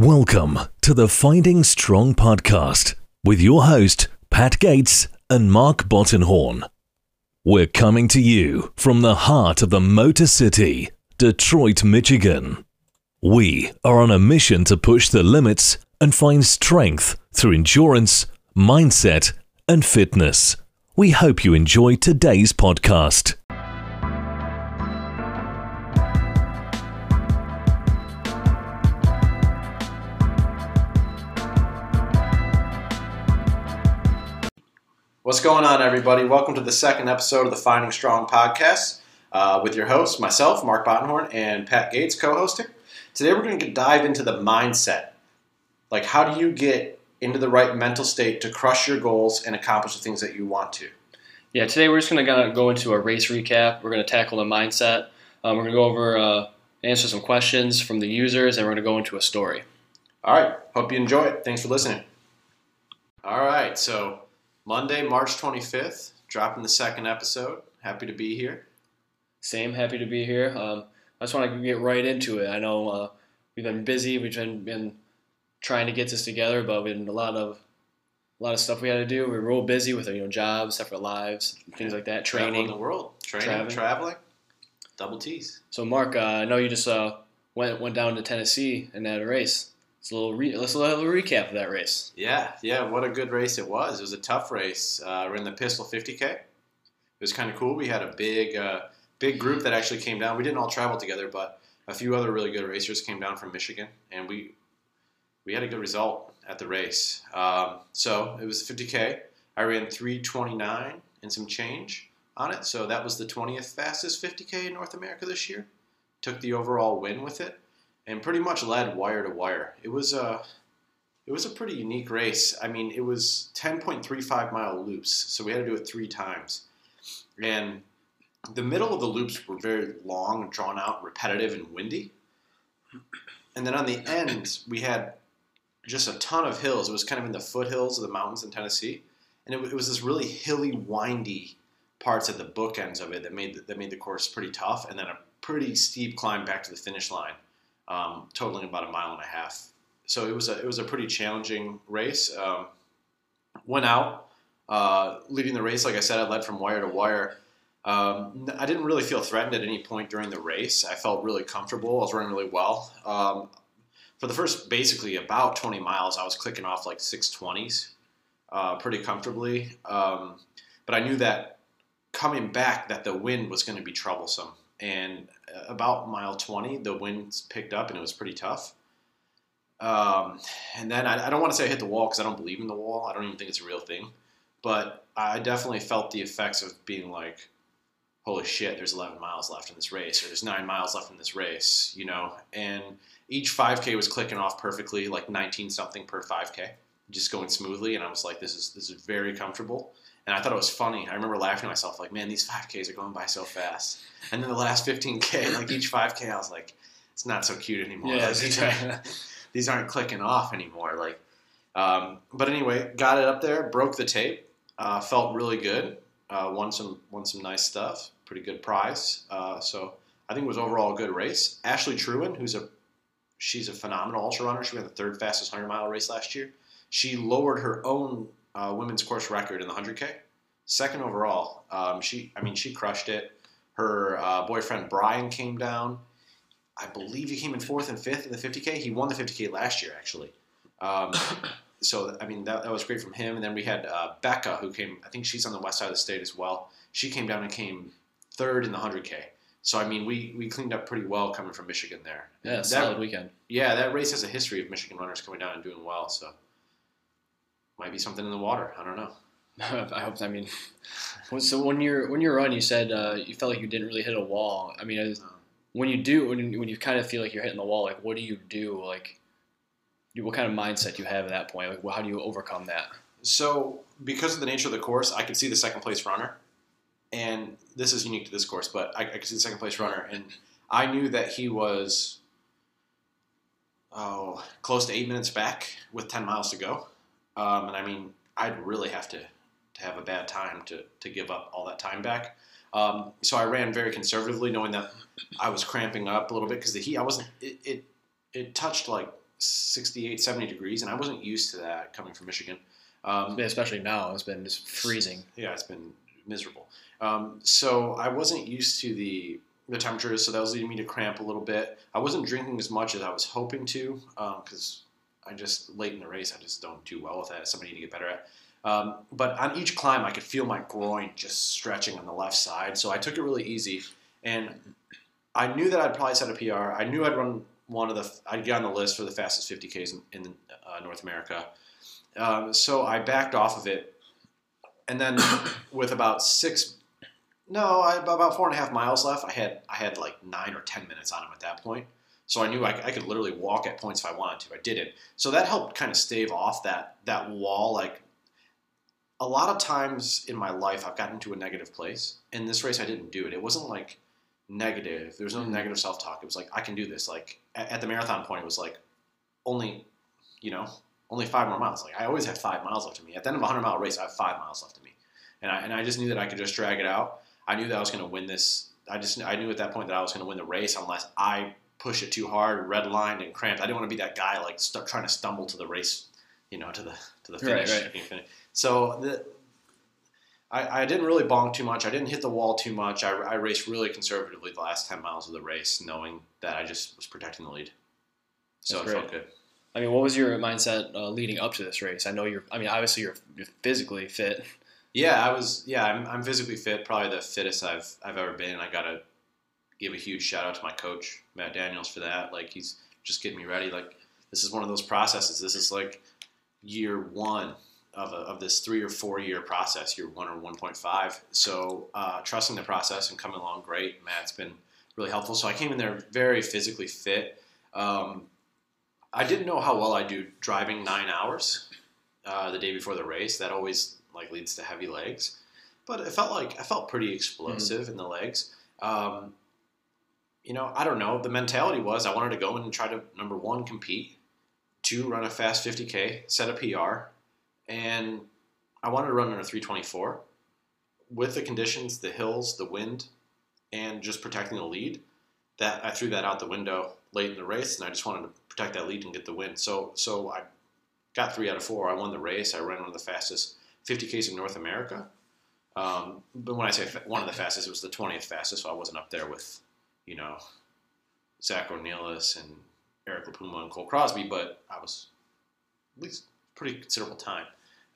Welcome to the Finding Strong podcast with your host, Pat Gates and Mark Bottenhorn. We're coming to you from the heart of the Motor City, Detroit, Michigan. We are on a mission to push the limits and find strength through endurance, mindset, and fitness. We hope you enjoy today's podcast. What's going on, everybody? Welcome to the second episode of the Finding Strong podcast uh, with your hosts, myself, Mark Bottenhorn, and Pat Gates co hosting. Today, we're going to dive into the mindset. Like, how do you get into the right mental state to crush your goals and accomplish the things that you want to? Yeah, today we're just going to go into a race recap. We're going to tackle the mindset. Um, we're going to go over, uh, answer some questions from the users, and we're going to go into a story. All right. Hope you enjoy it. Thanks for listening. All right. So, Monday, March 25th, dropping the second episode. Happy to be here. Same, happy to be here. Um, I just want to get right into it. I know uh, we've been busy. We've been, been trying to get this together, but we had a lot of a lot of stuff we had to do. We were real busy with our you know jobs, separate lives, things like that, Traveling training. the world, training, Traveling. traveling, double T's. So, Mark, uh, I know you just uh, went went down to Tennessee and had a race. Let's a little recap of that race. Yeah, yeah, what a good race it was. It was a tough race. Uh, we're in the Pistol 50K. It was kind of cool. We had a big, uh, big group that actually came down. We didn't all travel together, but a few other really good racers came down from Michigan, and we we had a good result at the race. Um, so it was 50K. I ran 329 and some change on it. So that was the 20th fastest 50K in North America this year. Took the overall win with it, and pretty much led wire to wire. It was a it was a pretty unique race. I mean, it was 10.35 mile loops, so we had to do it three times. And the middle of the loops were very long, drawn out, repetitive, and windy. And then on the end, we had just a ton of hills. It was kind of in the foothills of the mountains in Tennessee, and it, it was this really hilly, windy parts at the bookends of it that made the, that made the course pretty tough, and then a pretty steep climb back to the finish line, um, totaling about a mile and a half. So it was a it was a pretty challenging race. Um, went out, uh, leading the race. Like I said, I led from wire to wire. Um, I didn't really feel threatened at any point during the race. I felt really comfortable. I was running really well. Um, for the first basically about 20 miles, I was clicking off like 620s uh, pretty comfortably. Um, but I knew that coming back, that the wind was going to be troublesome. And uh, about mile 20, the wind picked up and it was pretty tough. Um, and then I, I don't want to say I hit the wall because I don't believe in the wall. I don't even think it's a real thing. But I definitely felt the effects of being like, holy shit, there's 11 miles left in this race, or there's nine miles left in this race, you know? And each 5K was clicking off perfectly, like 19 something per 5K, just going smoothly. And I was like, this is, this is very comfortable. And I thought it was funny. I remember laughing to myself, like, man, these 5Ks are going by so fast. And then the last 15K, like each 5K, I was like, it's not so cute anymore. Yeah, Like, these, are, these aren't clicking off anymore. Like, um, but anyway, got it up there, broke the tape, uh, felt really good. Uh, won some won some nice stuff, pretty good prize. Uh, so I think it was overall a good race. Ashley Truin, who's a she's a phenomenal ultra runner. She ran the third fastest hundred mile race last year. She lowered her own uh, women's course record in the hundred k, second overall. Um, she I mean she crushed it. Her uh, boyfriend Brian came down. I believe he came in fourth and fifth in the 50k. He won the 50k last year actually. Um, so I mean that, that was great from him. And then we had uh, Becca who came. I think she's on the west side of the state as well. She came down and came third in the 100k. So I mean we we cleaned up pretty well coming from Michigan there. Yeah, That- solid weekend. yeah, that race has a history of Michigan runners coming down and doing well. So might be something in the water. I don't know. I hope. I mean, so when you're when you're run, you said uh, you felt like you didn't really hit a wall. I mean, is- when you do, when you, when you kind of feel like you're hitting the wall, like what do you do? Like, you, what kind of mindset do you have at that point? Like, how do you overcome that? So, because of the nature of the course, I could see the second place runner, and this is unique to this course, but I, I could see the second place runner, and I knew that he was oh close to eight minutes back with ten miles to go, um, and I mean I'd really have to to have a bad time to to give up all that time back. Um, so I ran very conservatively, knowing that I was cramping up a little bit because the heat. I wasn't. It, it it touched like 68, 70 degrees, and I wasn't used to that coming from Michigan. Um, especially now, it's been just freezing. yeah, it's been miserable. Um, so I wasn't used to the the temperatures, so that was leading me to cramp a little bit. I wasn't drinking as much as I was hoping to because I just late in the race I just don't do well with that. It's something I need to get better at. Um, but on each climb, I could feel my groin just stretching on the left side, so I took it really easy. And I knew that I'd probably set a PR. I knew I'd run one of the. I'd get on the list for the fastest 50ks in, in uh, North America. Um, so I backed off of it, and then with about six, no, I, about four and a half miles left, I had I had like nine or ten minutes on him at that point. So I knew I, I could literally walk at points if I wanted to. I didn't. So that helped kind of stave off that that wall. Like a lot of times in my life, I've gotten into a negative place. In this race, I didn't do it. It wasn't like negative. There was no Mhm. negative self talk. It was like I can do this. Like at, at the marathon point, it was like only, you know, only five more miles. Like I always had five miles left to me. At the end of a hundred mile race, I have five miles left to me, and I and I just knew that I could just drag it out. I knew that I was going to win this. I just I knew at that point that I was going to win the race unless I push it too hard, redlined and cramped. I didn't want to be that guy like st- trying to stumble to the race, you know, to the to the finish. right. So the. I, I didn't really bonk too much. I didn't hit the wall too much. I, I raced really conservatively the last 10 miles of the race, knowing that I just was protecting the lead. So That's it felt great. good. I mean, what was your mindset uh, leading up to this race? I know you're. I mean, obviously you're, you're physically fit. Yeah, I was. Yeah, I'm, I'm physically fit, probably the fittest I've I've ever been. I gotta give a huge shout out to my coach Matt Daniels for that. Like he's just getting me ready. Like this is one of those processes. This is like year one of, a, of this three or four year process. Year one or one point five. So uh, trusting the process and coming along great. Matt's been really helpful. So I came in there very physically fit. Um, I didn't know how well I do driving nine hours uh, the day before the race. That always like leads to heavy legs, but it felt like I felt pretty explosive in the legs. Um, you know, I don't know. The mentality was I wanted to go in and try to number one compete, two run a fast 50k, set a PR, and I wanted to run under 324 with the conditions, the hills, the wind, and just protecting the lead. That I threw that out the window late in the race, and I just wanted to protect that lead and get the win. So, so I got three out of four. I won the race. I ran one of the fastest 50Ks in North America. Um, but when I say one of the fastest, it was the 20th fastest, so I wasn't up there with, you know, Zach Ornelas and Eric LiPuma and Cole Crosby, but I was at least pretty considerable time.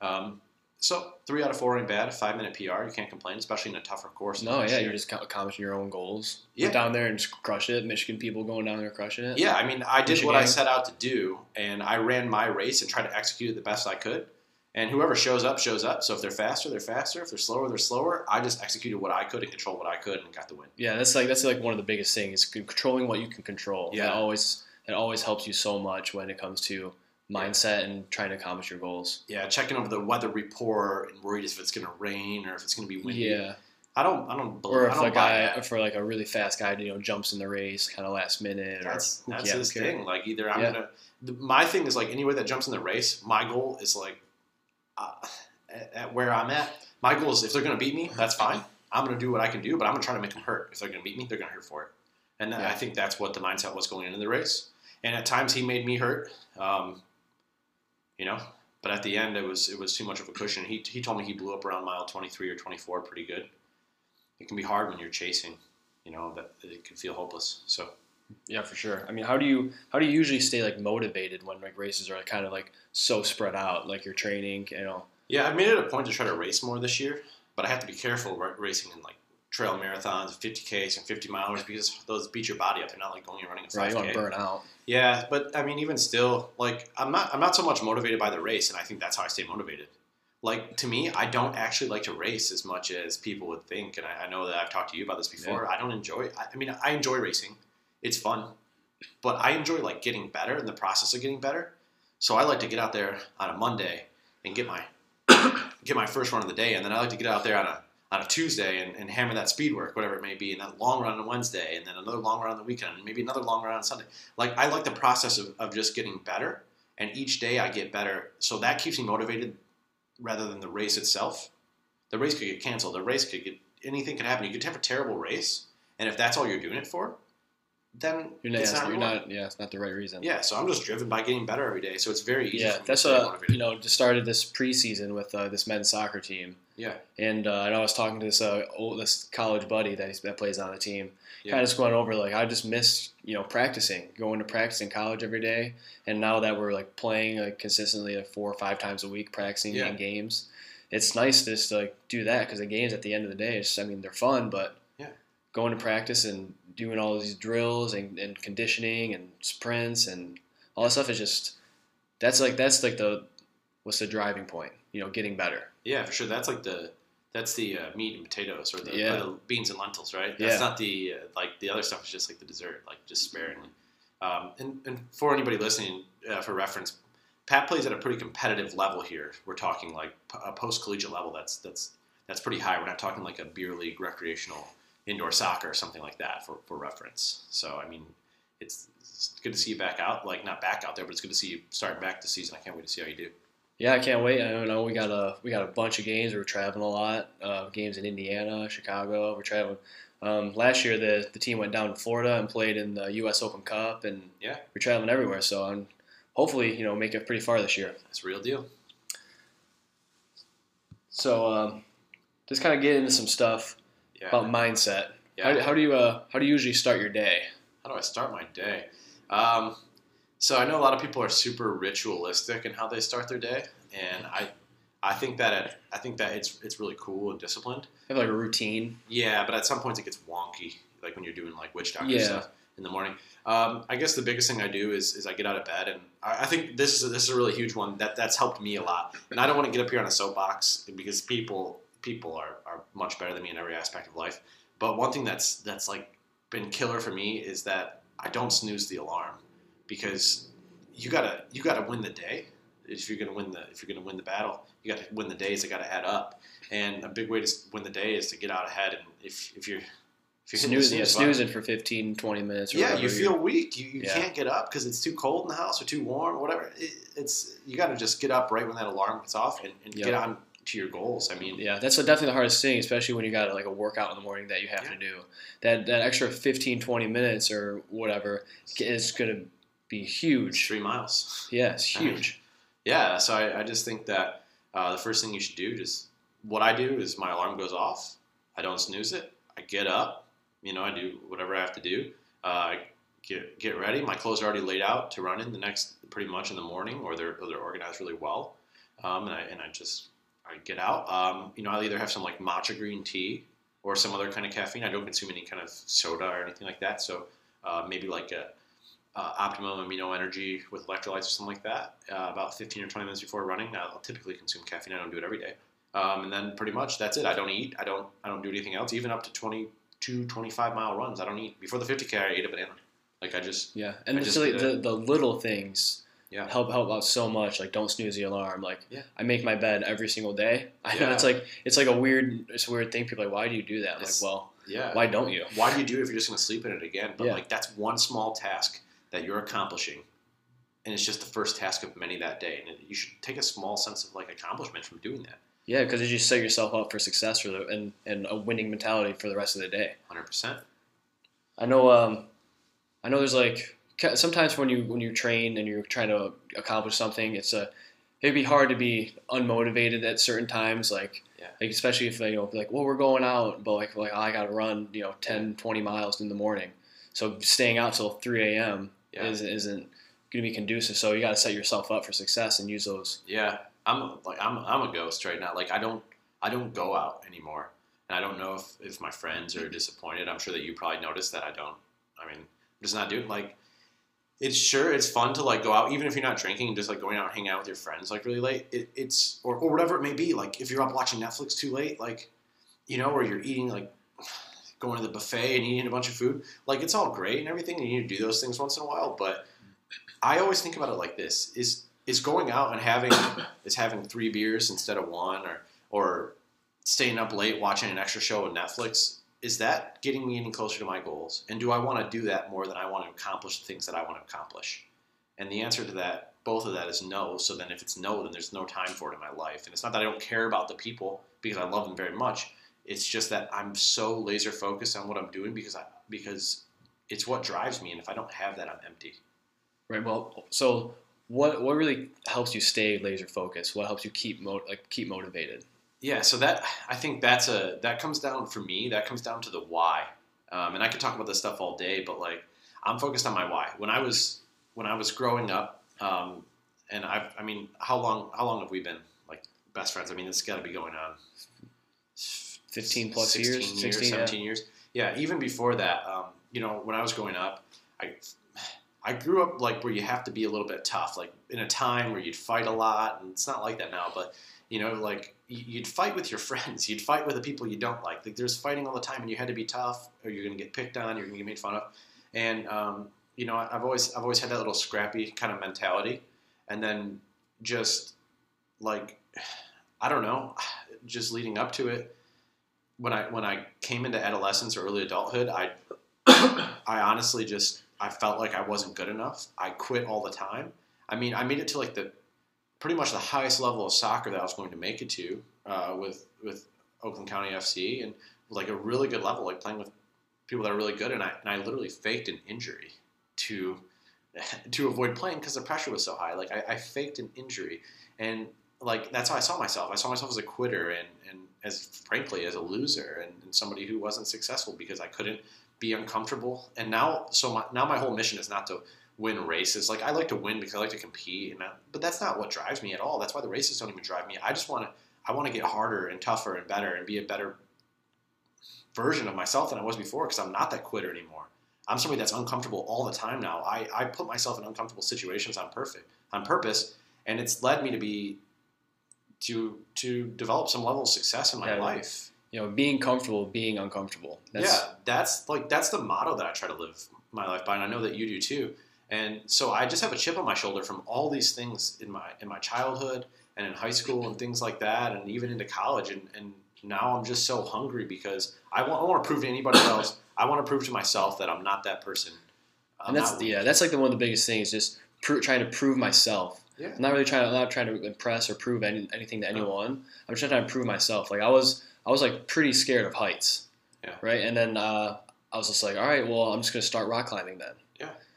Um, so three out of four ain't bad. Five minute PR, you can't complain, especially in a tougher course. No, yeah, year. you're just accomplishing your own goals. Yeah. Went down there and just crush it. Michigan people going down there crushing it. Yeah, I mean, I did what I set out to do, and I ran my race and tried to execute it the best I could. And whoever shows up, shows up. So if they're faster, they're faster. If they're slower, they're slower. I just executed what I could and controlled what I could and got the win. Yeah, that's like that's like one of the biggest things. Controlling what you can control. Yeah. that always that always helps you so much when it comes to mindset and trying to accomplish your goals. Yeah, checking over the weather report and worried if it's going to rain or if it's going to be windy. Yeah, I don't. I don't. Believe, or I if don't a guy, for like a really fast guy, you know, jumps in the race kind of last minute. That's or that's yeah, his thing. Like either I'm Yeah. gonna. The, my thing is like anybody that jumps in the race. My goal is like, uh, at, at where I'm at. My goal is if they're gonna beat me, that's fine. I'm gonna do what I can do, but I'm gonna try to make them hurt. If they're gonna beat me, they're gonna hurt for it. And Yeah. I think that's what the mindset was going into the race. And at times he made me hurt. Um, you know, but at the end it was it was too much of a cushion. He he told me he blew up around mile 23 or 24, pretty good. It can be hard when you're chasing. You know that it can feel hopeless. So. Yeah, for sure. I mean, how do you how do you usually stay like motivated when like races are kind of like so spread out, like your training, you know? Yeah, I've made it a point to try to race more this year, but I have to be careful ra- racing in like trail marathons, 50Ks, and 50 milers because those beat your body up. They're not like going and running a 5K. Right, you want to burn out. Yeah, but I mean, even still, like I'm not I'm not so much motivated by the race, and I think that's how I stay motivated. Like to me, I don't actually like to race as much as people would think, and I, I know that I've talked to you about this before. I don't enjoy. I, I mean, I enjoy racing; it's fun, but I enjoy like getting better in the process of getting better. So I like to get out there on a Monday and get my get my first run of the day, and then I like to get out there on a on a Tuesday and, and hammer that speed work, whatever it may be, and then long run on Wednesday, and then another long run on the weekend, and maybe another long run on Sunday. Like I like the process of, of just getting better, and each day I get better. So that keeps me motivated rather than the race itself. The race could get canceled. The race could get anything could happen. You could have a terrible race, and if that's all you're doing it for, then You're not, it's not, you're not yeah, it's not the right reason. Yeah, so I'm just driven by getting better every day. So it's very easy. Yeah, that's what you know. Just started this preseason with uh, this men's soccer team, Yeah, and uh, I I was talking to this uh, old, this college buddy that he's, that plays on the team. Yeah. Kind of just going over like I just miss you know practicing, going to practice in college every day, and now that we're like playing like consistently like four or five times a week, practicing Yeah. in games, it's nice just to like do that because the games at the end of the day, it's, I mean they're fun, but Yeah. going to practice and doing all these drills and, and conditioning and sprints and all that stuff is just that's like that's like the what's the driving point you know getting better yeah, for sure. That's like the that's the uh, meat and potatoes or the, or the beans and lentils, right? That's Yeah. not the uh, like the other stuff is just like the dessert, like just sparingly. Um, and, and for anybody listening, uh, for reference, Pat plays at a pretty competitive level here. We're talking like a post collegiate level. That's that's that's pretty high. We're not talking like a beer league recreational indoor soccer or something like that for, for reference. So I mean, it's, it's good to see you back out. Like not back out there, but it's good to see you starting back the season. I can't wait to see how you do. yeah i can't wait i know we got a we got a bunch of games we're traveling a lot uh, games in indiana chicago we're traveling um, last year the, the team went down to florida and played in the us open cup and Yeah. we're traveling everywhere so i'm hopefully you know make it pretty far this year It's a real deal. so um, just kind of get into some stuff Yeah. about mindset yeah. how, how do you uh, how do you usually start your day How do I start my day? Um, so I know a lot of people are super ritualistic in how they start their day, and I, I think that it, I think that it's it's really cool and disciplined. have like a routine Yeah, but at some points it gets wonky, like when you're doing like witch doctor Yeah. stuff in the morning. Um, I guess the biggest thing I do is, is I get out of bed, and I, I think this is a, this is a really huge one that that's helped me a lot. And I don't want to get up here on a soapbox because people people are, are much better than me in every aspect of life. But one thing that's that's like been killer for me is that I don't snooze the alarm because you gotta you gotta win the day if you're gonna win the if you're gonna win the battle you gotta win the days that gotta add up and a big way to win the day is to get out ahead and if if you're if you're snoozing, yeah, snooze button- snoozing for 15 20 minutes or yeah, you feel weak. You, you Yeah. can't get up because it's too cold in the house or too warm or whatever. It, it's you got to just get up right when that alarm gets off and, and Yep. get on to your goals. I mean, Yeah, that's definitely the hardest thing, especially when you got like a workout in the morning that you have Yeah. to do. That that extra 15, 20 minutes or whatever is going to be it's huge. three miles. Yeah, it's I mean, huge. Yeah, so I, I just think that uh, the first thing you should do just what I do is my alarm goes off. I don't snooze it. I get up. You know, I do whatever I have to do. Uh, get get ready. My clothes are already laid out to run in the next pretty much in the morning, or they're or they're organized really well. Um, and I and I just I get out. Um, you know, I'll either have some like matcha green tea or some other kind of caffeine. I don't consume any kind of soda or anything like that. So uh, maybe like a uh, optimum amino energy with electrolytes or something like that. Uh, about 15 or 20 minutes before running, I'll typically consume caffeine. I don't do it every day. Um, and then pretty much that's it. I don't eat. I don't. I don't do anything else. Even up to 22, 25 mile runs, I don't eat. Before the 50k, I ate a banana. Like I just Yeah, and I just did the the little things Yeah. help help out so much. Like don't snooze the alarm. Like Yeah. I make my bed every single day. I know it's like it's like a weird it's a weird thing. People are like, why do you do that? I'm like, well, yeah. why don't you? Why do you do it if you're just going to sleep in it again? But Yeah. like that's one small task that you're accomplishing, and it's just the first task of many that day. And you should take a small sense of like accomplishment from doing that. Yeah, because you just set yourself up for success for the and and a winning mentality for the rest of the day. Hundred percent. I know. Um, I know. There's like sometimes when you when you train and you're trying to accomplish something, it's a it'd be hard to be unmotivated at certain times. Like, Yeah. like especially if you know, like, well, we're going out, but like, like I got to run, you know, 10, 20 miles in the morning. So staying out till three a.m. Yeah. isn't isn't going to be conducive. So you got to set yourself up for success and use those. Yeah, I'm like I'm I'm a ghost right now. Like I don't I don't go out anymore, and I don't know if if my friends are mm-hmm. disappointed. I'm sure that you probably noticed that I don't. I mean, I'm just not doing like. It's sure it's fun to like go out even if you're not drinking and just like going out and hanging out with your friends like really late. It, it's or, or whatever it may be. Like if you're up watching Netflix too late, like you know, or you're eating like going to the buffet and eating a bunch of food. Like it's all great and everything. And you need to do those things once in a while, but I always think about it like this: is is going out and having is having three beers instead of one, or or staying up late watching an extra show on Netflix. Is that getting me any closer to my goals? And do I want to do that more than I want to accomplish the things that I want to accomplish? And the answer to that, both of that, is no. So then, if it's no, then there's no time for it in my life. And it's not that I don't care about the people because I love them very much. It's just that I'm so laser focused on what I'm doing because I because it's what drives me, and if I don't have that, I'm empty. Right. Well, so what what really helps you stay laser focused? What helps you keep mo- like keep motivated? Yeah, so that I think that's a that comes down for me. That comes down to the why, um, and I could talk about this stuff all day, but like I'm focused on my why. When I was when I was growing up, um, and I've I mean, how long how long have we been like best friends? I mean, it's got to be going on 15 plus 16 years, years, 16, yeah. 17 years. Yeah, even before that, um, you know, when I was growing up, I I grew up like where you have to be a little bit tough, like in a time where you'd fight a lot, and it's not like that now, but you know, like you'd fight with your friends, you'd fight with the people you don't like. Like there's fighting all the time, and you had to be tough, or you're gonna get picked on, you're gonna get made fun of, and um, you know, I've always I've always had that little scrappy kind of mentality, and then just like I don't know, just leading up to it, when I when I came into adolescence or early adulthood, I I honestly just I felt like I wasn't good enough. I quit all the time. I mean, I made it to like the pretty much the highest level of soccer that I was going to make it to uh, with with Oakland County FC and like a really good level, like playing with people that are really good. And I and I literally faked an injury to to avoid playing because the pressure was so high. Like I, I faked an injury, and like that's how I saw myself. I saw myself as a quitter and and as frankly as a loser and, and somebody who wasn't successful because I couldn't be uncomfortable. And now, so my, now my whole mission is not to win races. Like I like to win because I like to compete, and I, but that's not what drives me at all. That's why the races don't even drive me. I just want to I want to get harder and tougher and better and be a better version of myself than I was before because I'm not that quitter anymore. I'm somebody that's uncomfortable all the time now. I, I put myself in uncomfortable situations on perfect on purpose, and it's led me to be to to develop some level of success in my Yeah. life. You know, being comfortable, being uncomfortable. That's, yeah, that's like that's the motto that I try to live my life by, and I know that you do too. And so I just have a chip on my shoulder from all these things in my in my childhood and in high school and things like that, and even into college. And, and now I'm just so hungry because I want I want to prove to anybody else. I want to prove to myself that I'm not that person. I'm and that's yeah, that's like the one of the biggest things. Just pro- trying to prove myself. Yeah. I'm not really trying. I'm not trying to impress or prove any, anything to anyone. I'm just trying to prove myself. Like I was, I was like pretty scared of heights. Yeah. Right. And then uh, I was just like, all right, well, I'm just gonna start rock climbing then.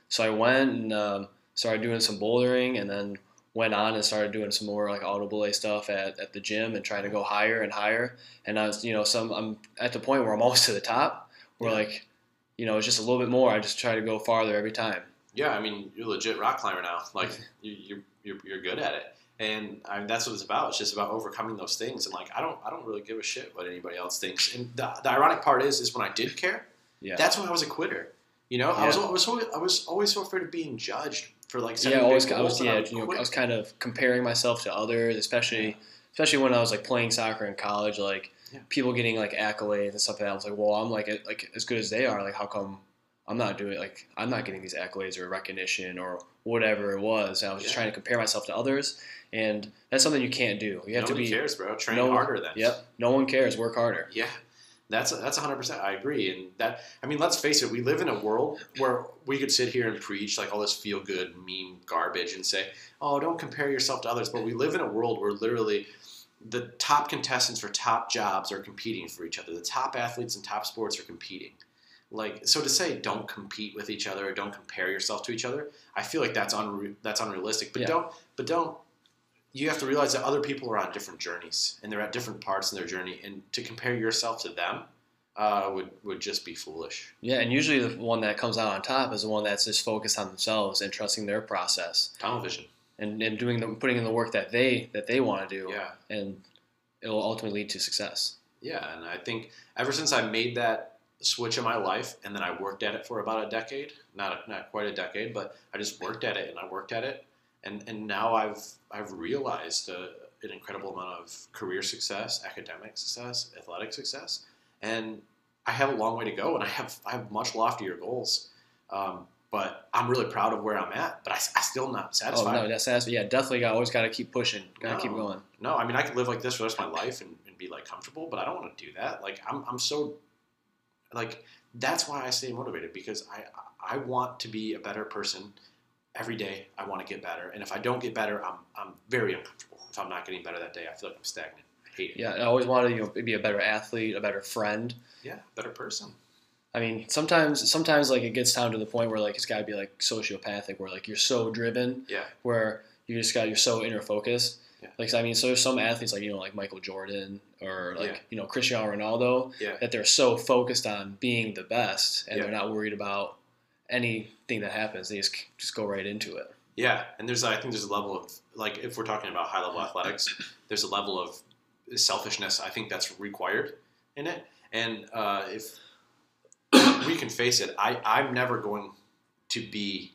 So I went and um, started doing some bouldering, and then went on and started doing some more like auto belay stuff at, at the gym and trying to go higher and higher. And I was, you know, some I'm at the point where I'm almost to the top. Where Yeah. like, you know, it's just a little bit more. I just try to go farther every time. Yeah, I mean, you're a legit rock climber now. Like you, you're, you're you're good at it, and I mean, that's what it's about. It's just about overcoming those things. And like, I don't I don't really give a shit what anybody else thinks. And the, the ironic part is, is when I did care, Yeah. that's when I was a quitter. You know, I was I was always, I was always so afraid of being judged for like yeah, always, I was, yeah, would you know. I was kind of comparing myself to others, especially, especially when I was like playing soccer in college, like Yeah. people getting like accolades and stuff like that. I was like, well, I'm like, like as good as they are. Like, how come I'm not doing like I'm not getting these accolades or recognition or whatever it was? I was just Yeah. trying to compare myself to others, and that's something you can't do. You have Nobody to be cares, bro. Train no- harder then. Yep, no one cares. Work harder. Yeah, that's that's 100. percent I agree, and that I mean, let's face it, we live in a world where we could sit here and preach like all this feel good meme garbage and say, "Oh, don't compare yourself to others," but we live in a world where literally the top contestants for top jobs are competing for each other. The top athletes in top sports are competing. Like so to say, don't compete with each other or don't compare yourself to each other. I feel like that's unre- that's unrealistic. But Yeah. don't but don't you have to realize that other people are on different journeys and they're at different parts in their journey, and to compare yourself to them uh, would would just be foolish. Yeah, and usually the one that comes out on top is the one that's just focused on themselves and trusting their process Tunnel vision. and, and doing the putting in the work that they that they want to do. Yeah, and it will ultimately lead to success. yeah, and I think ever since I made that switch in my life, and then I worked at it for about a decade, not not quite a decade, but I just worked at it and I worked at it, and and now I've I've realized uh an incredible amount of career success, academic success, athletic success, and I have a long way to go, and I have I have much loftier goals. Um, but I'm really proud of where I'm at, but I, I still not satisfied. Oh satisfied. no, that's, that's yeah, definitely I always got to keep pushing, got to No. keep going. No, I mean I could live like this for the rest of my life and, and be like comfortable, but I don't want to do that. Like I'm, I'm so like that's why I stay motivated because I I want to be a better person every day. I want to get better, and if I don't get better, I'm I'm very uncomfortable. If I'm not getting better that day, I feel like I'm stagnant. I hate it. Yeah, I always wanted you know be a better athlete, a better friend. Yeah, better person. I mean, sometimes sometimes like it gets down to the point where like it's got to be like sociopathic, where like you're so driven, Yeah. where you just got you're so inner focused. Yeah. Like I mean, so there's some athletes like you know like Michael Jordan or like Yeah. you know Cristiano Ronaldo Yeah. that they're so focused on being the best and they're not worried about anything that happens. They just just go right into it. Yeah, and there's I think there's a level of like if we're talking about high level athletics, there's a level of selfishness I think that's required in it. And uh, if we can face it, I I'm never going to be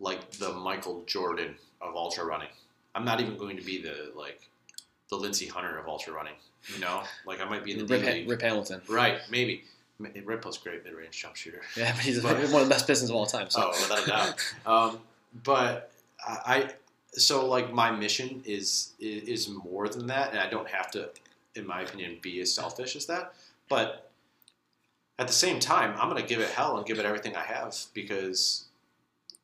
like the Michael Jordan of ultra running. I'm not even going to be the like the Lindsey Hunter of ultra running. You know, like I might be in the Rip, Rip Hamilton. Right, maybe. Rip great mid range jump shooter. Yeah, but he's But- one of the best Pistons of all time. So. Oh, without a doubt. Um, but I, I, so like my mission is, is more than that, and I don't have to, in my opinion, be as selfish as that. But at the same time, I'm gonna give it hell and give it everything I have because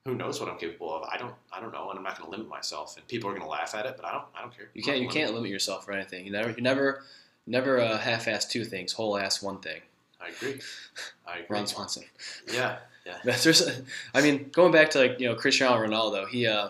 who knows what I'm capable of? I don't, I don't know, and I'm not gonna limit myself. And people are gonna laugh at it, but I don't, I don't care. You can't you gonna can't limit yourself for anything. You never you never never uh, half-ass two things, whole-ass one thing. I agree. I agree. Ron Swanson. Yeah, That's there's, I mean, going back to like you know Cristiano Ronaldo, he uh,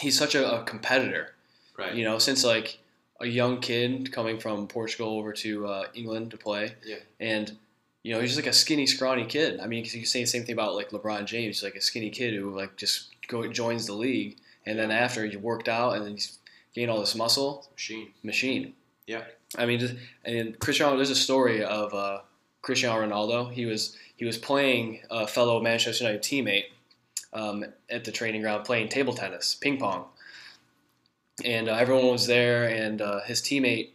he's such a, a competitor. right. You know, since like a young kid coming from Portugal over to uh, England to play, Yeah. and you know he's just like a skinny, scrawny kid. I mean, you can say the same thing about like LeBron James, he's like a skinny kid who like just go joins the league, and then after he worked out and then he's gained all this muscle, Machine. machine. Yeah. I mean, just, and Cristiano. There's a story of uh, Cristiano Ronaldo. He was he was playing a fellow Manchester United teammate um, at the training ground playing table tennis, ping pong, and uh, everyone was there, and uh, his teammate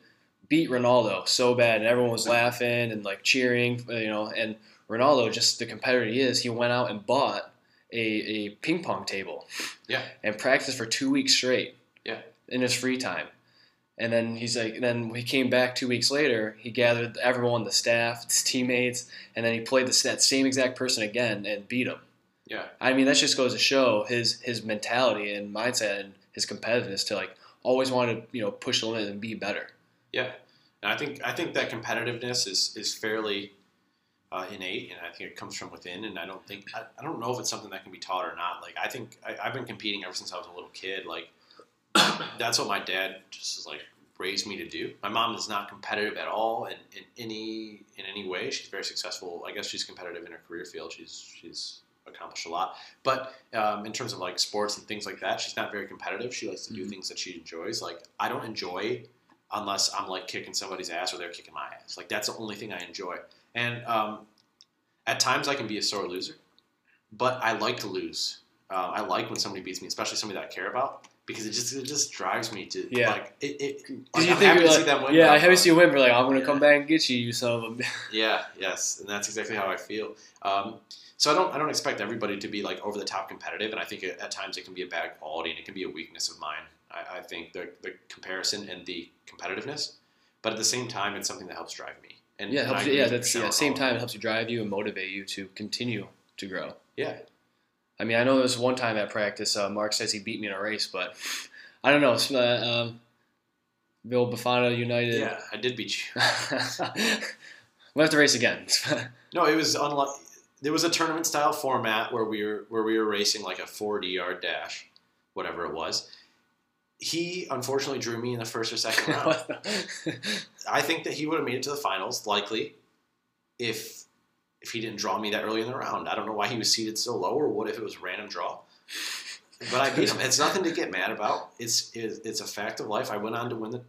beat Ronaldo so bad, and everyone was laughing and like cheering, you know. And Ronaldo, just the competitor he is, he went out and bought a, a ping pong table, Yeah. and practiced for two weeks straight, Yeah. in his free time. And then he's like, then he came back two weeks later, he gathered everyone, the staff, his teammates, and then he played the, that same exact person again and beat him. Yeah. I mean, that just goes to show his his mentality and mindset and his competitiveness to like always want to you know push the limit and be better. Yeah, and I think I think that competitiveness is is fairly uh, innate, and I think it comes from within. And I don't think I, I don't know if it's something that can be taught or not. Like I think I, I've been competing ever since I was a little kid. Like that's what my dad just is like raised me to do. My mom is not competitive at all in, in any in any way. She's very successful. I guess she's competitive in her career field. She's she's accomplished a lot. But um, in terms of like sports and things like that, she's not very competitive. She likes to do Mhm. things that she enjoys. Like I don't enjoy unless I'm like kicking somebody's ass or they're kicking my ass. Like that's the only thing I enjoy. And um, at times I can be a sore loser, but I like to lose. Uh, I like when somebody beats me, especially somebody that I care about, because it just it just drives me to Yeah. like it. it like, you I'm think happy you're to see like, them win. yeah, I haven't seen you win. We're like, I'm gonna Yeah. come back and get you, you son of a. Yeah, yes, and that's exactly how I feel. Um, so I don't I don't expect everybody to be like over the top competitive, and I think at times it can be a bad quality and it can be a weakness of mine. I, I think the the comparison and the competitiveness, but at the same time, it's something that helps drive me. And Yeah, and helps yeah. That's yeah. Same time, it helps you drive you and motivate you to continue to grow. Yeah, I mean, I know there was one time at practice, uh, Mark says he beat me in a race, but I don't know. Uh, um, Bill Bafana United. yeah, I did beat you. we'll have to race again. No, it was unlike. There was a tournament style format where we were where we were racing like a 40 yard dash, whatever it was. He unfortunately drew me in the first or second round. I think that he would have made it to the finals, likely, if if he didn't draw me that early in the round. I don't know why he was seated so low, or what if it was random draw. But I beat him. It's nothing to get mad about. It's it's, it's a fact of life. I went on to win the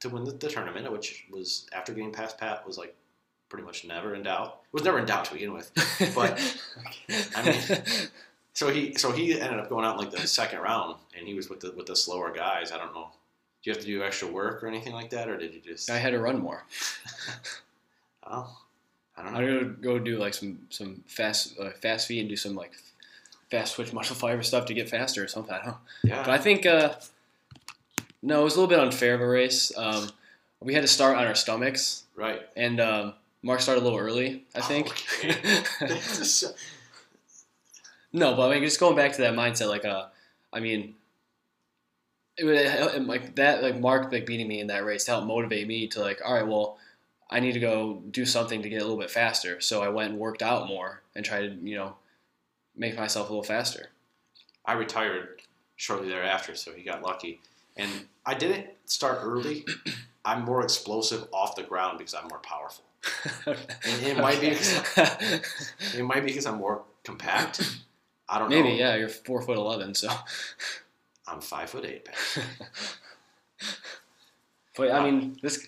to win the, the tournament, which was after getting past Pat was like pretty much never in doubt. It was never in doubt to begin with. But, I mean, So he so he ended up going out in like the second round, and he was with the with the slower guys. I don't know. Do you have to do extra work or anything like that, or did you just? I had to run more. Oh, I don't I'm gonna go do like some some fast uh, fast feet and do some like fast twitch muscle fiber stuff to get faster or something. I don't know. But I think uh, no, it was a little bit unfair of a race. Um, we had to start on our stomachs, right. and um, Mark started a little early. I Oh, think. okay. no, but I mean, just going back to that mindset, like uh, I mean, it would it, like that, like Mark like beating me in that race to help motivate me to like, all right, well, I need to go do something to get a little bit faster. So I went and worked out more and tried to, you know, make myself a little faster. I retired shortly thereafter, so he got lucky. And I didn't start early. I'm more explosive off the ground because I'm more powerful. And it might be It might be because I'm more compact. I don't Maybe, know. Maybe yeah, you're four foot eleven, so I'm five foot eight. But I mean, this.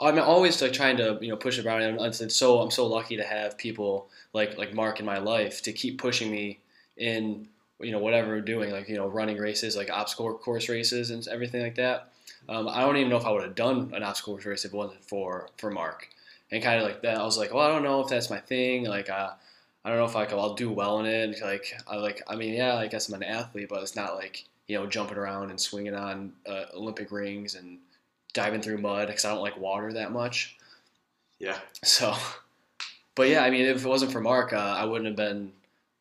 I'm always like trying to you know push it around, and it's so I'm so lucky to have people like like Mark in my life to keep pushing me in you know whatever we're doing, like you know running races, like obstacle course races and everything like that. Um, I don't even know if I would have done an obstacle course race if it wasn't for for Mark. And kind of like that, I was like, well, I don't know if that's my thing. Like, uh, I don't know if like I'll do well in it. Like, I like, I mean, yeah, I guess I'm an athlete, but it's not like you know jumping around and swinging on uh, Olympic rings and diving through mud because I don't like water that much. Yeah. So, but yeah, I mean, if it wasn't for Mark, uh, I wouldn't have been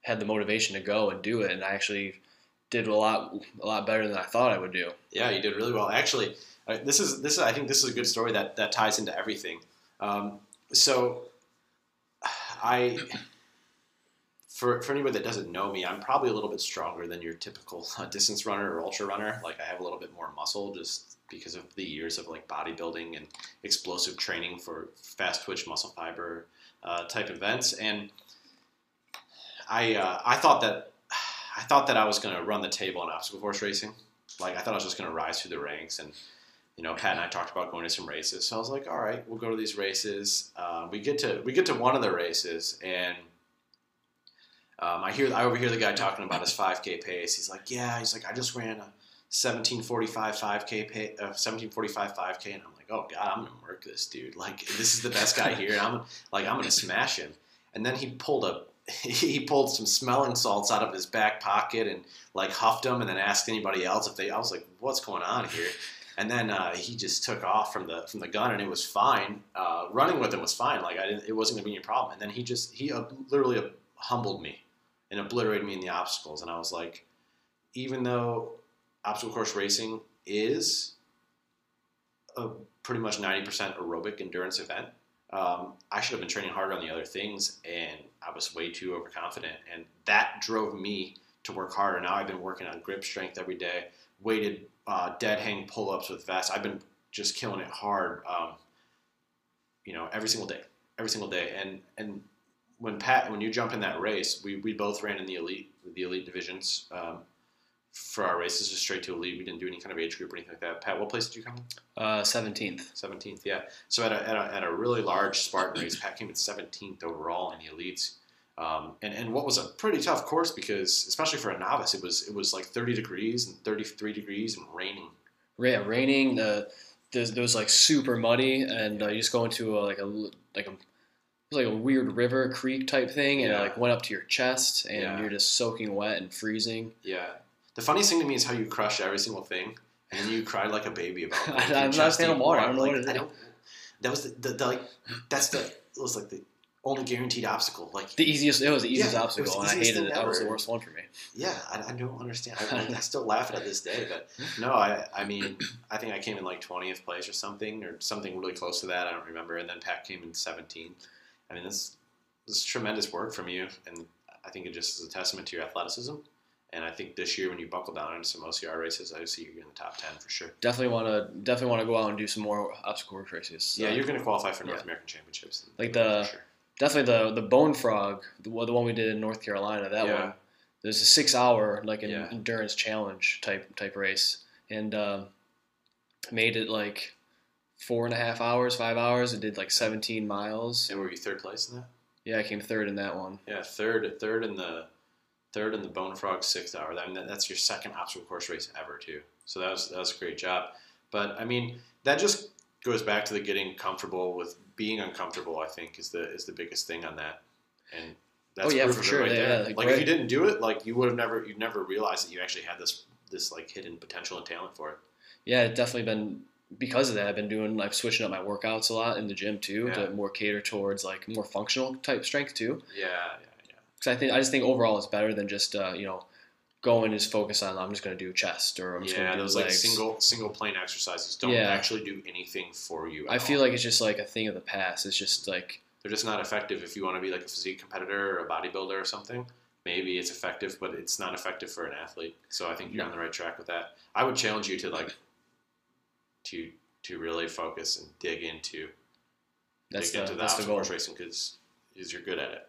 had the motivation to go and do it, and I actually did a lot a lot better than I thought I would do. Yeah, you did really well. Actually, this is this is I think this is a good story that that ties into everything. Um, so, I for for anybody that doesn't know me, I'm probably a little bit stronger than your typical distance runner or ultra runner. Like I have a little bit more muscle just because of the years of like bodybuilding and explosive training for fast twitch muscle fiber uh, type events. And I uh, I thought that I thought that I was going to run the table in obstacle course racing. Like I thought I was just going to rise through the ranks and you know, Pat and I talked about going to some races. So I was like, all right, we'll go to these races. Uh, we get to we get to one of the races, and um, I hear I overhear the guy talking about his 5K pace. He's like, yeah, he's like, I just ran a 1745 5K pay, uh, 1745 5K, and I'm like, oh god, I'm gonna murk this dude. Like this is the best guy here, and I'm like, I'm gonna smash him. And then he pulled a he pulled some smelling salts out of his back pocket and like huffed them, and then asked anybody else if they. I was like, what's going on here? and then uh, he just took off from the from the gun, and it was fine. Uh, running with him was fine. Like I didn't, it wasn't gonna be any problem. And then he just he uh, literally humbled me and obliterated me in the obstacles. And I was like, even though obstacle course racing is a pretty much ninety percent aerobic endurance event, um, I should have been training harder on the other things, and I was way too overconfident, and that drove me to work harder. Now I've been working on grip strength every day, weighted uh, dead hang pull ups with vests. I've been just killing it hard, um, you know, every single day, every single day. And and when Pat, when you jump in that race, we, we both ran in the elite, the elite divisions um, for our races, just straight to elite. We didn't do any kind of age group or anything like that. Pat, what place did you come in? Uh, Seventeenth. Seventeenth, yeah. So at a, at a, at a really large Spartan race, Pat came in seventeenth overall in the elites. Um, and, and what was a pretty tough course because especially for a novice it was it was like 30 degrees and 33 degrees and raining Yeah, raining. The the it was like super muddy, and uh, you just go into a, like a like a it was like a weird river creek type thing, and it like went up to your chest, and Yeah. you're just soaking wet and freezing. yeah the funniest thing to me is how you crush every single thing and then you cried like a baby about going I'm not a fan of deep water. I don't know Like, what it is. don't- that was the, the, the like that's the it was like the only guaranteed obstacle like The easiest. It was the easiest Yeah, obstacle, the and I hated it. That was the worst one for me. yeah I, I don't understand I, I still laugh at it this day but no I, I mean I think I came in like 20th place or something or something really close to that I don't remember and then Pat came in 17th I mean this this is tremendous work from you and I think it just is a testament to your athleticism and I think this year when you buckle down into some OCR races I see you in the top 10 for sure Definitely want to definitely want to go out and do some more obstacle course races. yeah Uh, you're going to qualify for North yeah. American Championships Like the- sure. definitely the the bone frog, the, one- the one we did in North Carolina. That Yeah. one, there's a six hour like an Yeah. endurance challenge type type race, and um, made it like four and a half hours, five hours. It did like 17 miles. and were you third place in that Yeah, I came third in that one. Yeah, third, third in the third in the Bone Frog sixth hour. I mean, that, that's your second obstacle course race ever too. So that was that was a great job. But I mean, that just goes back to the getting comfortable with being uncomfortable. I think is the is the biggest thing on that. And that's Oh, yeah, for sure. right Yeah, yeah, like like, if you didn't do it, like you would have never you'd never realized that you actually had this this like hidden potential and talent for it. Yeah, it's definitely been because of that. I've been doing like switching up my workouts a lot in the gym too Yeah. to more cater towards like more functional type strength too. Yeah, yeah, yeah. because I think I just think overall it's better than just uh, you know go and just focus on I'm just going to do chest or I'm just yeah, going to do those legs. like single single plane exercises don't Yeah. actually do anything for you. I feel all. like it's just like a thing of the past. It's just like they're just not effective if you want to be like a physique competitor or a bodybuilder or something. Maybe it's effective, but it's not effective for an athlete. So I think you're on the right track with that. I would challenge you to like to to really focus and dig into that's dig the into the that's the obstacle course racing because you're good at it.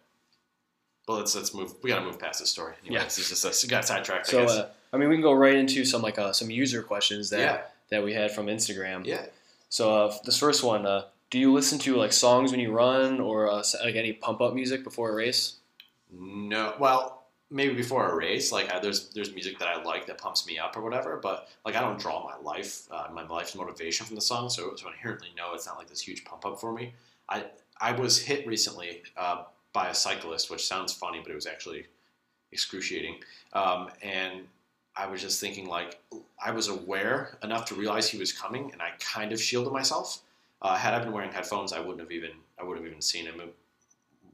But let's let's move. We gotta move past this story. Yeah. this is just us. We got sidetracked. I So guess. uh, I mean, we can go right into some like uh, some user questions that yeah, that we had from Instagram. yeah. So uh, this first one, uh, do you listen to like songs when you run or uh, like any pump up music before a race? No, well, maybe before a race, like I, there's there's music that I like that pumps me up or whatever. But like I don't draw my life, uh, my life's motivation from the song, so so inherently no, it's not like this huge pump up for me. I I was hit recently uh, by a cyclist, which sounds funny, but it was actually excruciating. Um, and I was just thinking like I was aware enough to realize he was coming, and I kind of shielded myself. Uh, had I been wearing headphones, I wouldn't have even I would have even seen him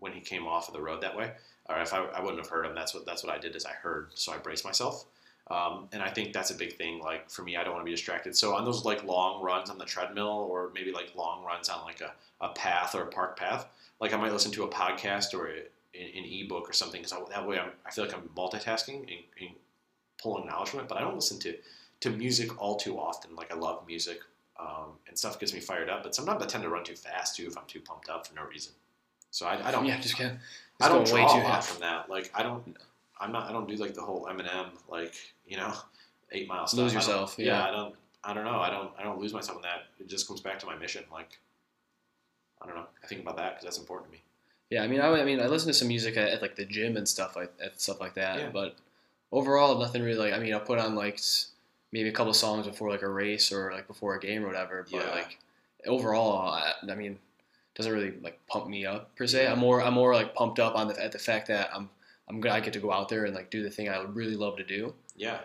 when he came off of the road that way or if I, I wouldn't have heard him, that's what that's what I did is I heard, so I braced myself. Um, and I think that's a big thing. Like for me, I don't want to be distracted. So on those like long runs on the treadmill, or maybe like long runs on like a, a path or a park path, like I might listen to a podcast or a, an, ebook or something. Because that way I'm, I feel like I'm multitasking and, and pulling knowledge from it. But I don't listen to to music all too often. Like I love music um, and stuff gets me fired up. But sometimes I tend to run too fast too if I'm too pumped up for no reason. So I, I don't. Yeah, just get. I don't Just draw going way a too lot from that. Like I don't, I'm not, I don't do like the whole Eminem, like you know, eight miles. Lose yourself, Yeah. yeah. I don't, I don't know. I don't, I don't lose myself in that. It just comes back to my mission. Like, I don't know. I think about that because that's important to me. Yeah, I mean, I, I mean, I listen to some music at, at like the gym and stuff like at stuff like that. Yeah. But overall, nothing really. Like, I mean, I'll put on like maybe a couple songs before like a race or like before a game or whatever. But Yeah. like overall, I, I mean, doesn't really like pump me up per se. I'm more I'm more like pumped up on the at the fact that I'm I'm gonna I get to go out there and like do the thing I would really love to do. Yeah,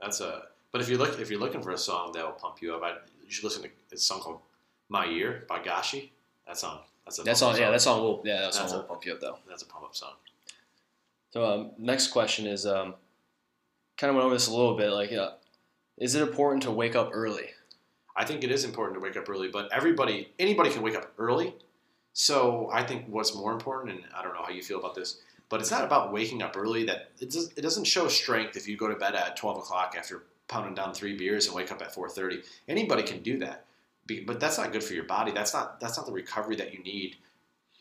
that's a. But if you look, if you're looking for a song that will pump you up, I, you should listen to a song called "My Year" by Gashi. That song. That's a. That song, yeah, that song will yeah that song That's will a- pump you up though. That's a pump up song. So um, next question is um, kind of went over this a little bit. Like, uh, is it important to wake up early? I think it is important to wake up early, but everybody, anybody can wake up early. So I think what's more important, and I don't know how you feel about this, but it's not about waking up early. That it, does, it doesn't show strength if you go to bed at twelve o'clock after pounding down three beers and wake up at four thirty. Anybody can do that, but that's not good for your body. That's not that's not the recovery that you need.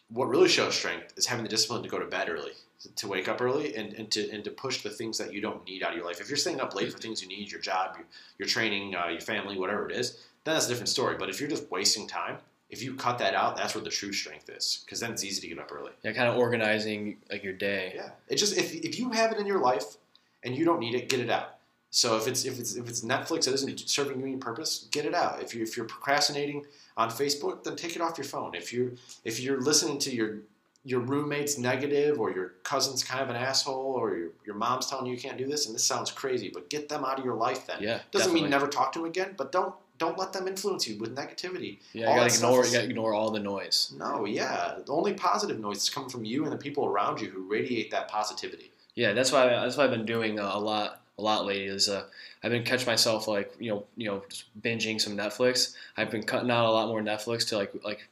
What really shows strength is having the discipline to go to bed early, to wake up early, and, and to and to push the things that you don't need out of your life. If you're staying up late for things you need, your job, your, your training, uh, your family, whatever it is, then that's a different story. But if you're just wasting time, if you cut that out, that's where the true strength is. Because then it's easy to get up early. Yeah, kind of organizing like your day. Yeah, it just if, if you have it in your life and you don't need it, get it out. So if it's if it's if it's Netflix that isn't serving you any purpose, get it out. If you if you're procrastinating on Facebook, then take it off your phone. If you if you're listening to your your roommate's negative or your cousin's kind of an asshole or your, your mom's telling you you can't do this and this sounds crazy, but get them out of your life then. Yeah, Doesn't mean never talk to them again, but don't don't let them influence you with negativity. Yeah, all you gotta ignore. is- You gotta ignore all the noise. No, yeah. The only positive noise is coming from you and the people around you who radiate that positivity. Yeah, that's why that's why I've been doing uh, a lot a lot lately. Is uh, I've been catching myself like you know you know just binging some Netflix. I've been cutting out a lot more Netflix to like like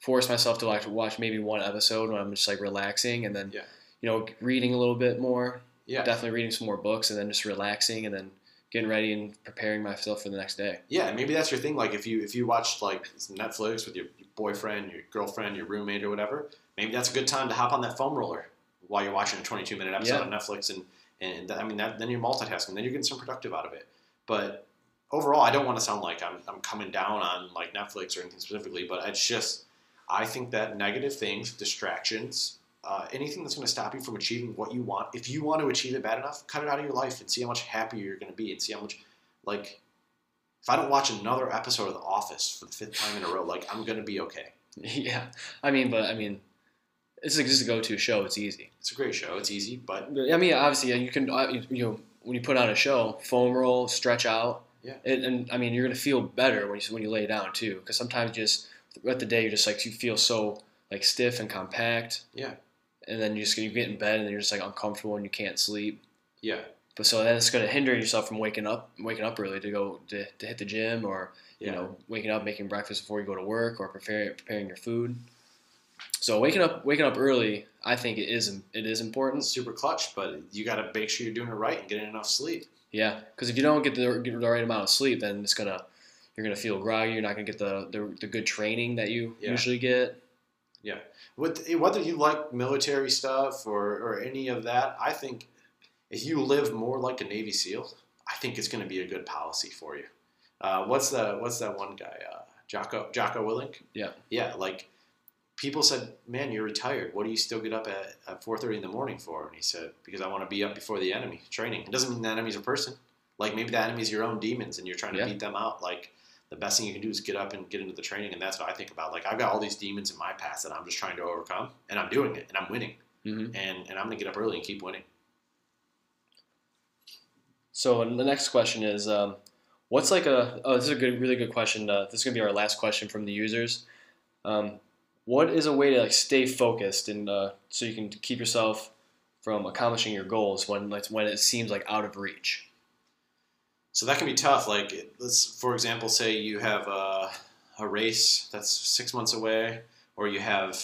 force myself to like watch maybe one episode when I'm just like relaxing, and then Yeah. you know reading a little bit more. Yeah. Definitely reading some more books, and then just relaxing, and then getting ready and preparing myself for the next day. Yeah, maybe that's your thing. Like if you if you watch like some Netflix with your, your boyfriend, your girlfriend, your roommate, or whatever, maybe that's a good time to hop on that foam roller while you're watching a 22 minute episode Yeah. on Netflix, and and that, I mean that then you're multitasking, then you're getting some productive out of it. But overall, I don't want to sound like I'm I'm coming down on like Netflix or anything specifically, but it's just I think that negative things, distractions. Uh, anything that's going to stop you from achieving what you want, if you want to achieve it bad enough, cut it out of your life and see how much happier you're going to be, and see how much, like, if I don't watch another episode of The Office for the fifth time in a row, like I'm gonna be okay. yeah, I mean, but I mean, it's just a go-to show. It's easy. It's a great show. It's easy, but I mean, obviously, you can uh, you- know when you put on a show, foam roll, stretch out, Yeah. and, and I mean you're gonna feel better when you when you lay down too, because sometimes just throughout the day you're just like you feel so like stiff and compact, yeah, and then you just you get in bed and you're just like uncomfortable and you can't sleep. yeah, but so then it's going to hinder yourself from waking up, waking up early to go to, to hit the gym, or you Yeah. know, waking up, making breakfast before you go to work, or preparing preparing your food. So waking up, waking up early, I think it is it is important. It's super clutch, but you got to make sure you're doing it right and getting enough sleep. Yeah, because if you don't get the, get the right amount of sleep, then it's gonna you're gonna feel groggy. You're not gonna get the the, the good training that you Yeah. usually get. With, whether you like military stuff or, or any of that, I think if you live more like a Navy SEAL, I think it's going to be a good policy for you. Uh, what's the what's that one guy? Uh, Jocko Jocko Willink. Yeah. Yeah, like people said, "Man, you're retired. What do you still get up at, at 4:30 in the morning for?" And he said, "Because I want to be up before the enemy training. It doesn't mean the enemy's a person. Like maybe the enemy's your own demons, and you're trying to Yeah. beat them out. Like the best thing you can do is get up and get into the training, and that's what I think about. Like I've got all these demons in my past that I'm just trying to overcome, and I'm doing it, and I'm winning, hmm and and I'm gonna get up early and keep winning. So the next question is, um, what's like a? Oh, this is a good, really good question. Uh, this is gonna be our last question from the users. Um, what is a way to like stay focused and uh, so you can keep yourself from accomplishing your goals when like when it seems like out of reach? So that can be tough. Like let's, for example, say you have a, a race that's six months away, or you have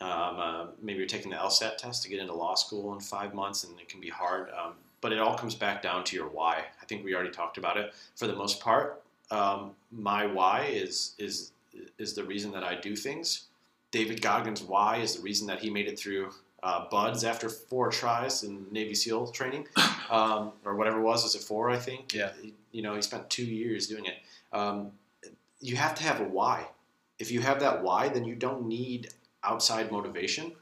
um, uh, maybe you're taking the LSAT test to get into law school in five months, and it can be hard. Um, but it all comes back down to your why. I think we already talked about it. For the most part, um, my why is is is the reason that I do things. David Goggins' why is the reason that he made it through uh, BUD/S after four tries in Navy SEAL training, um, or whatever it was. Was it four? I think. Yeah. He- you know, he spent two years doing it. Um, you have to have a why. If you have that why, then you don't need outside motivation.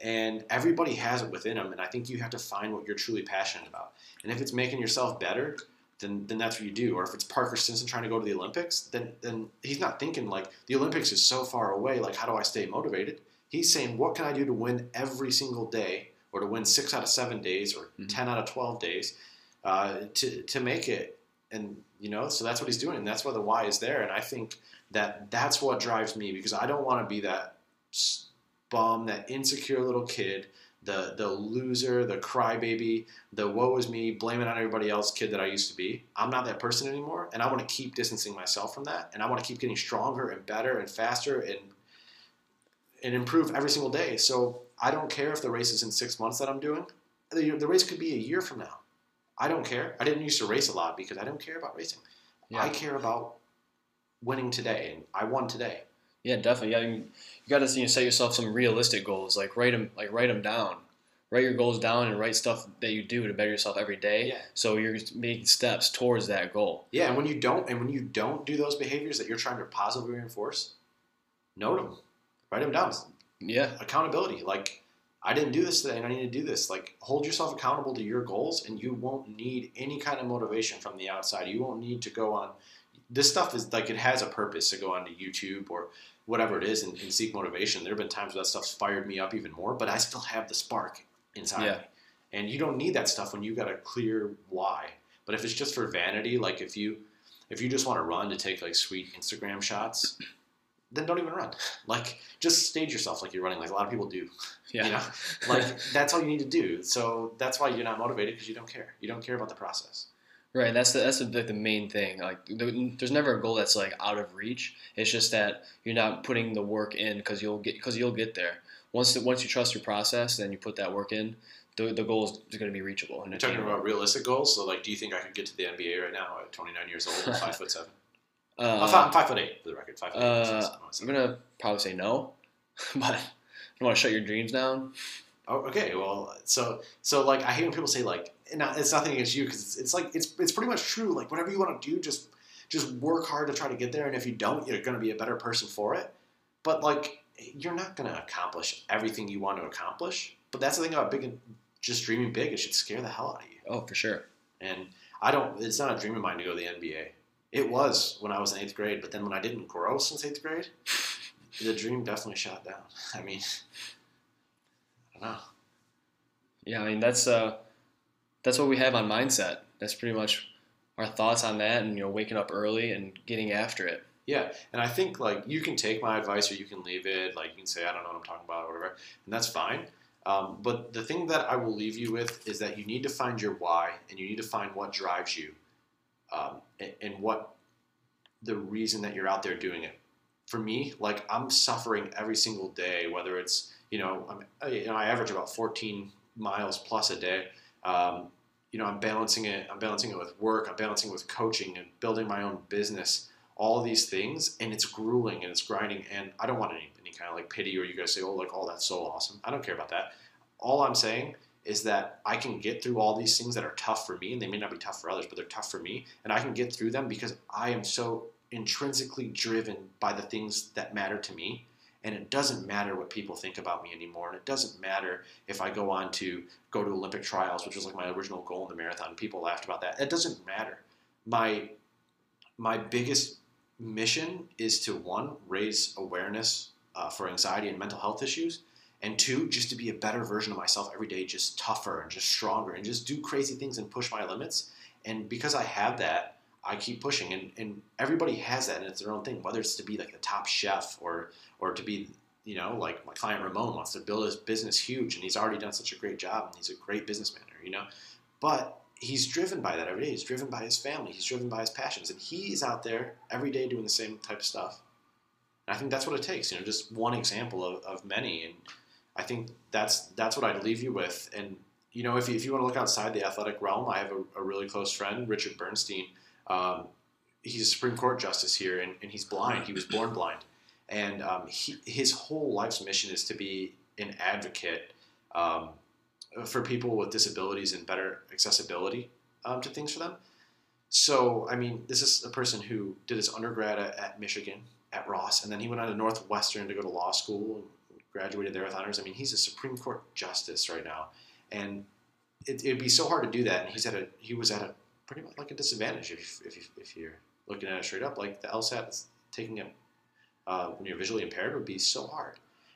And everybody has it within them. And I think you have to find what you're truly passionate about. And if it's making yourself better, then, then that's what you do. Or if it's Parker Stinson trying to go to the Olympics, then then he's not thinking like the Olympics is so far away. Like how do I stay motivated? He's saying what can I do to win every single day, or to win six out of seven days, or Mhm. ten out of twelve days, uh, to to make it. And you know, so that's what he's doing, and that's why the why is there. And I think that that's what drives me because I don't want to be that bum, that insecure little kid, the the loser, the crybaby, the woe is me, blaming on everybody else kid that I used to be. I'm not that person anymore, and I want to keep distancing myself from that, and I want to keep getting stronger and better and faster and and improve every single day. So I don't care if the race is in six months that I'm doing. The, the race could be a year from now. I don't care. I didn't used to race a lot because I don't care about racing. I care about winning today, and I won today. Yeah, definitely. Yeah, you, you got to you know, set yourself some realistic goals. Like write them, like write them down. Write your goals down and write stuff that you do to better yourself every day. Yeah. So you're making steps towards that goal. Yeah, and when you don't, and when you don't do those behaviors that you're trying to positively reinforce, note them, write them down. Yeah. Accountability, like I didn't do this today, and I need to do this. Like hold yourself accountable to your goals, and you won't need any kind of motivation from the outside. You won't need to go on. This stuff is like it has a purpose to go onto YouTube or whatever it is and, and seek motivation. There have been times where that stuff's fired me up even more, but I still have the spark inside Yeah. me. And you don't need that stuff when you've got a clear why. But if it's just for vanity, like if you if you just want to run to take like sweet Instagram shots, then don't even run. Like just stage yourself like you're running, like a lot of people do. Yeah. You know, like that's all you need to do. So that's why you're not motivated because you don't care. You don't care about the process. Right. That's the, that's the, like the main thing. Like there's never a goal that's like out of reach. It's just that you're not putting the work in because you'll get because you'll get there. Once the, once you trust your process, then you put that work in. The, the goal is going to be reachable. and You're talking about realistic goals. So like, do you think I could get to the NBA right now at 29 years old, five foot seven? Uh, I'm, five, I'm five foot eight for the record. Five foot eight. Uh, I don't wanna say- I'm gonna probably say no, but I don't want to shut your dreams down. Oh, okay. Well, so so like I hate when people say like, not- it's nothing against you because it's, it's like it's it's pretty much true. Like whatever you want to do, just just work hard to try to get there. And if you don't, you're going to be a better person for it. But like, you're not going to accomplish everything you want to accomplish. But that's the thing about big just dreaming big. It should scare the hell out of you. Oh, for sure. And I don't. It's not a dream of mine to go to the NBA. It was when I was in eighth grade, but then when I didn't grow since eighth grade, the dream definitely shot down. I mean, I don't know. Yeah, I mean that's uh, that's what we have on mindset. That's pretty much our thoughts on that, and you know, waking up early and getting after it. Yeah, and I think like you can take my advice or you can leave it. Like you can say I don't know what I'm talking about or whatever, and that's fine. Um, but the thing that I will leave you with is that you need to find your why and you need to find what drives you um, and, and what the reason that you're out there doing it. For me, like I'm suffering every single day, whether it's you know, I'm, you know I average about 14 miles plus a day. Um, you know, I'm balancing it. I'm balancing it with work. I'm balancing it with coaching and building my own business. All these things, and it's grueling and it's grinding. And I don't want any, any kind of like pity or you guys say, oh, like, oh, that's so awesome. I don't care about that. All I'm saying is that I can get through all these things that are tough for me, and they may not be tough for others, but they're tough for me, and I can get through them because I am so intrinsically driven by the things that matter to me. And it doesn't matter what people think about me anymore. And it doesn't matter if I go on to go to Olympic trials, which was like my original goal in the marathon. People laughed about that. It doesn't matter. My my biggest mission is to one raise awareness uh, for anxiety and mental health issues, and two, just to be a better version of myself every day, just tougher and just stronger and just do crazy things and push my limits. And because I have that, I keep pushing, and, and everybody has that, and it's their own thing. Whether it's to be like the top chef, or or to be, you know, like my client Ramon wants to build his business huge, and he's already done such a great job, and he's a great businessman, you know. But he's driven by that every day. He's driven by his family. He's driven by his passions, and he's out there every day doing the same type of stuff. I think that's what it takes. You know, just one example of, of many, and I think that's that's what I'd leave you with. And you know, if you, if you want to look outside the athletic realm, I have a, a really close friend, Richard Bernstein um, he's a Supreme Court justice here, and, and he's blind. He was born blind, and um, he, his whole life's mission is to be an advocate um, for people with disabilities and better accessibility um, to things for them. So, I mean, this is a person who did his undergrad at, at, Michigan at Ross, and then he went on to Northwestern to go to law school graduated there with honors. I mean, he's a Supreme Court justice right now, and it, would be so hard to do that. And he's at a he was at a pretty much like a disadvantage if, if, if you're looking at it straight up. Like the LSAT taking it uh, when you're visually impaired would be so hard.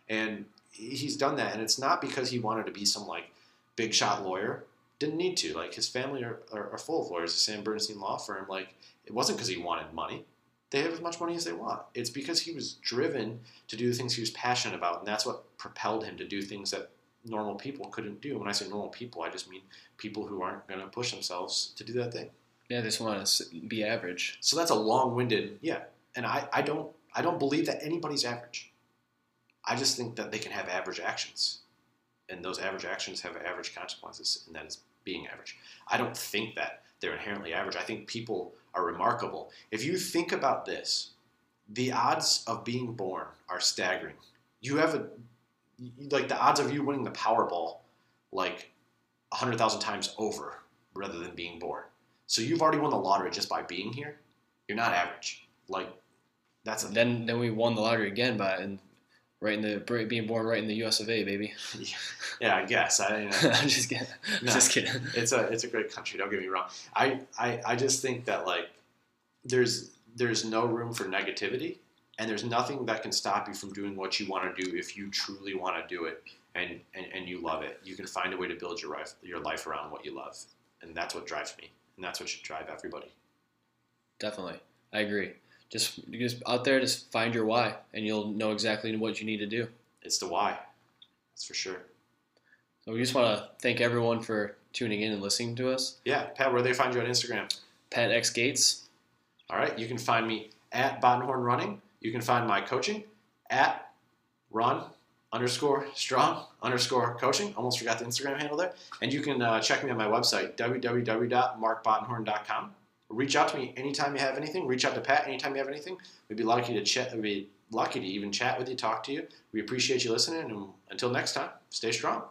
And he's done that, and it's not because he wanted to be some like big shot lawyer. Didn't need to. Like his family are, are, are full of lawyers. The Sam Bernstein law firm. Like it wasn't because he wanted money. They have as much money as they want. It's because he was driven to do the things he was passionate about, and that's what propelled him to do things that normal people couldn't do. When I say normal people, I just mean people who aren't going to push themselves to do that thing. Yeah, they just want to be average. So that's a long-winded, yeah. And I, I don't I don't believe that anybody's average. I just think that they can have average actions, and those average actions have average consequences, and that is being average. I don't think that they're inherently average. I think people are remarkable. If you think about this, the odds of being born are staggering. You have a like the odds of you winning the Powerball like 100,000 times over rather than being born. So you've already won the lottery just by being here. You're not average. Like that's a then then we won the lottery again by and right in the being born right in the U.S. of A. Baby. yeah, I guess. I, you know, I'm just kidding. No, just kidding. It's a it's a great country. Don't get me wrong. I, I I just think that like there's there's no room for negativity and there's nothing that can stop you from doing what you want to do if you truly want to do it and, and, and you love it. You can find a way to build your life, your life around what you love. And that's what drives me. And that's what should drive everybody. Definitely. I agree. Just, just out there, just find your why, and you'll know exactly what you need to do. It's the why. That's for sure. So we just want to thank everyone for tuning in and listening to us. Yeah, Pat, where do they find you on Instagram? Pat X Gates. All right, you can find me at Bottenhorn Running you can find my coaching at run underscore strong underscore coaching. Almost forgot the Instagram handle there. And you can uh, check me on my website, www.markbottenhorn.com. Reach out to me anytime you have anything. Reach out to Pat anytime you have anything. We'd be lucky to chat. We'd be lucky to even chat with you, talk to you. We appreciate you listening. And until next time, stay strong.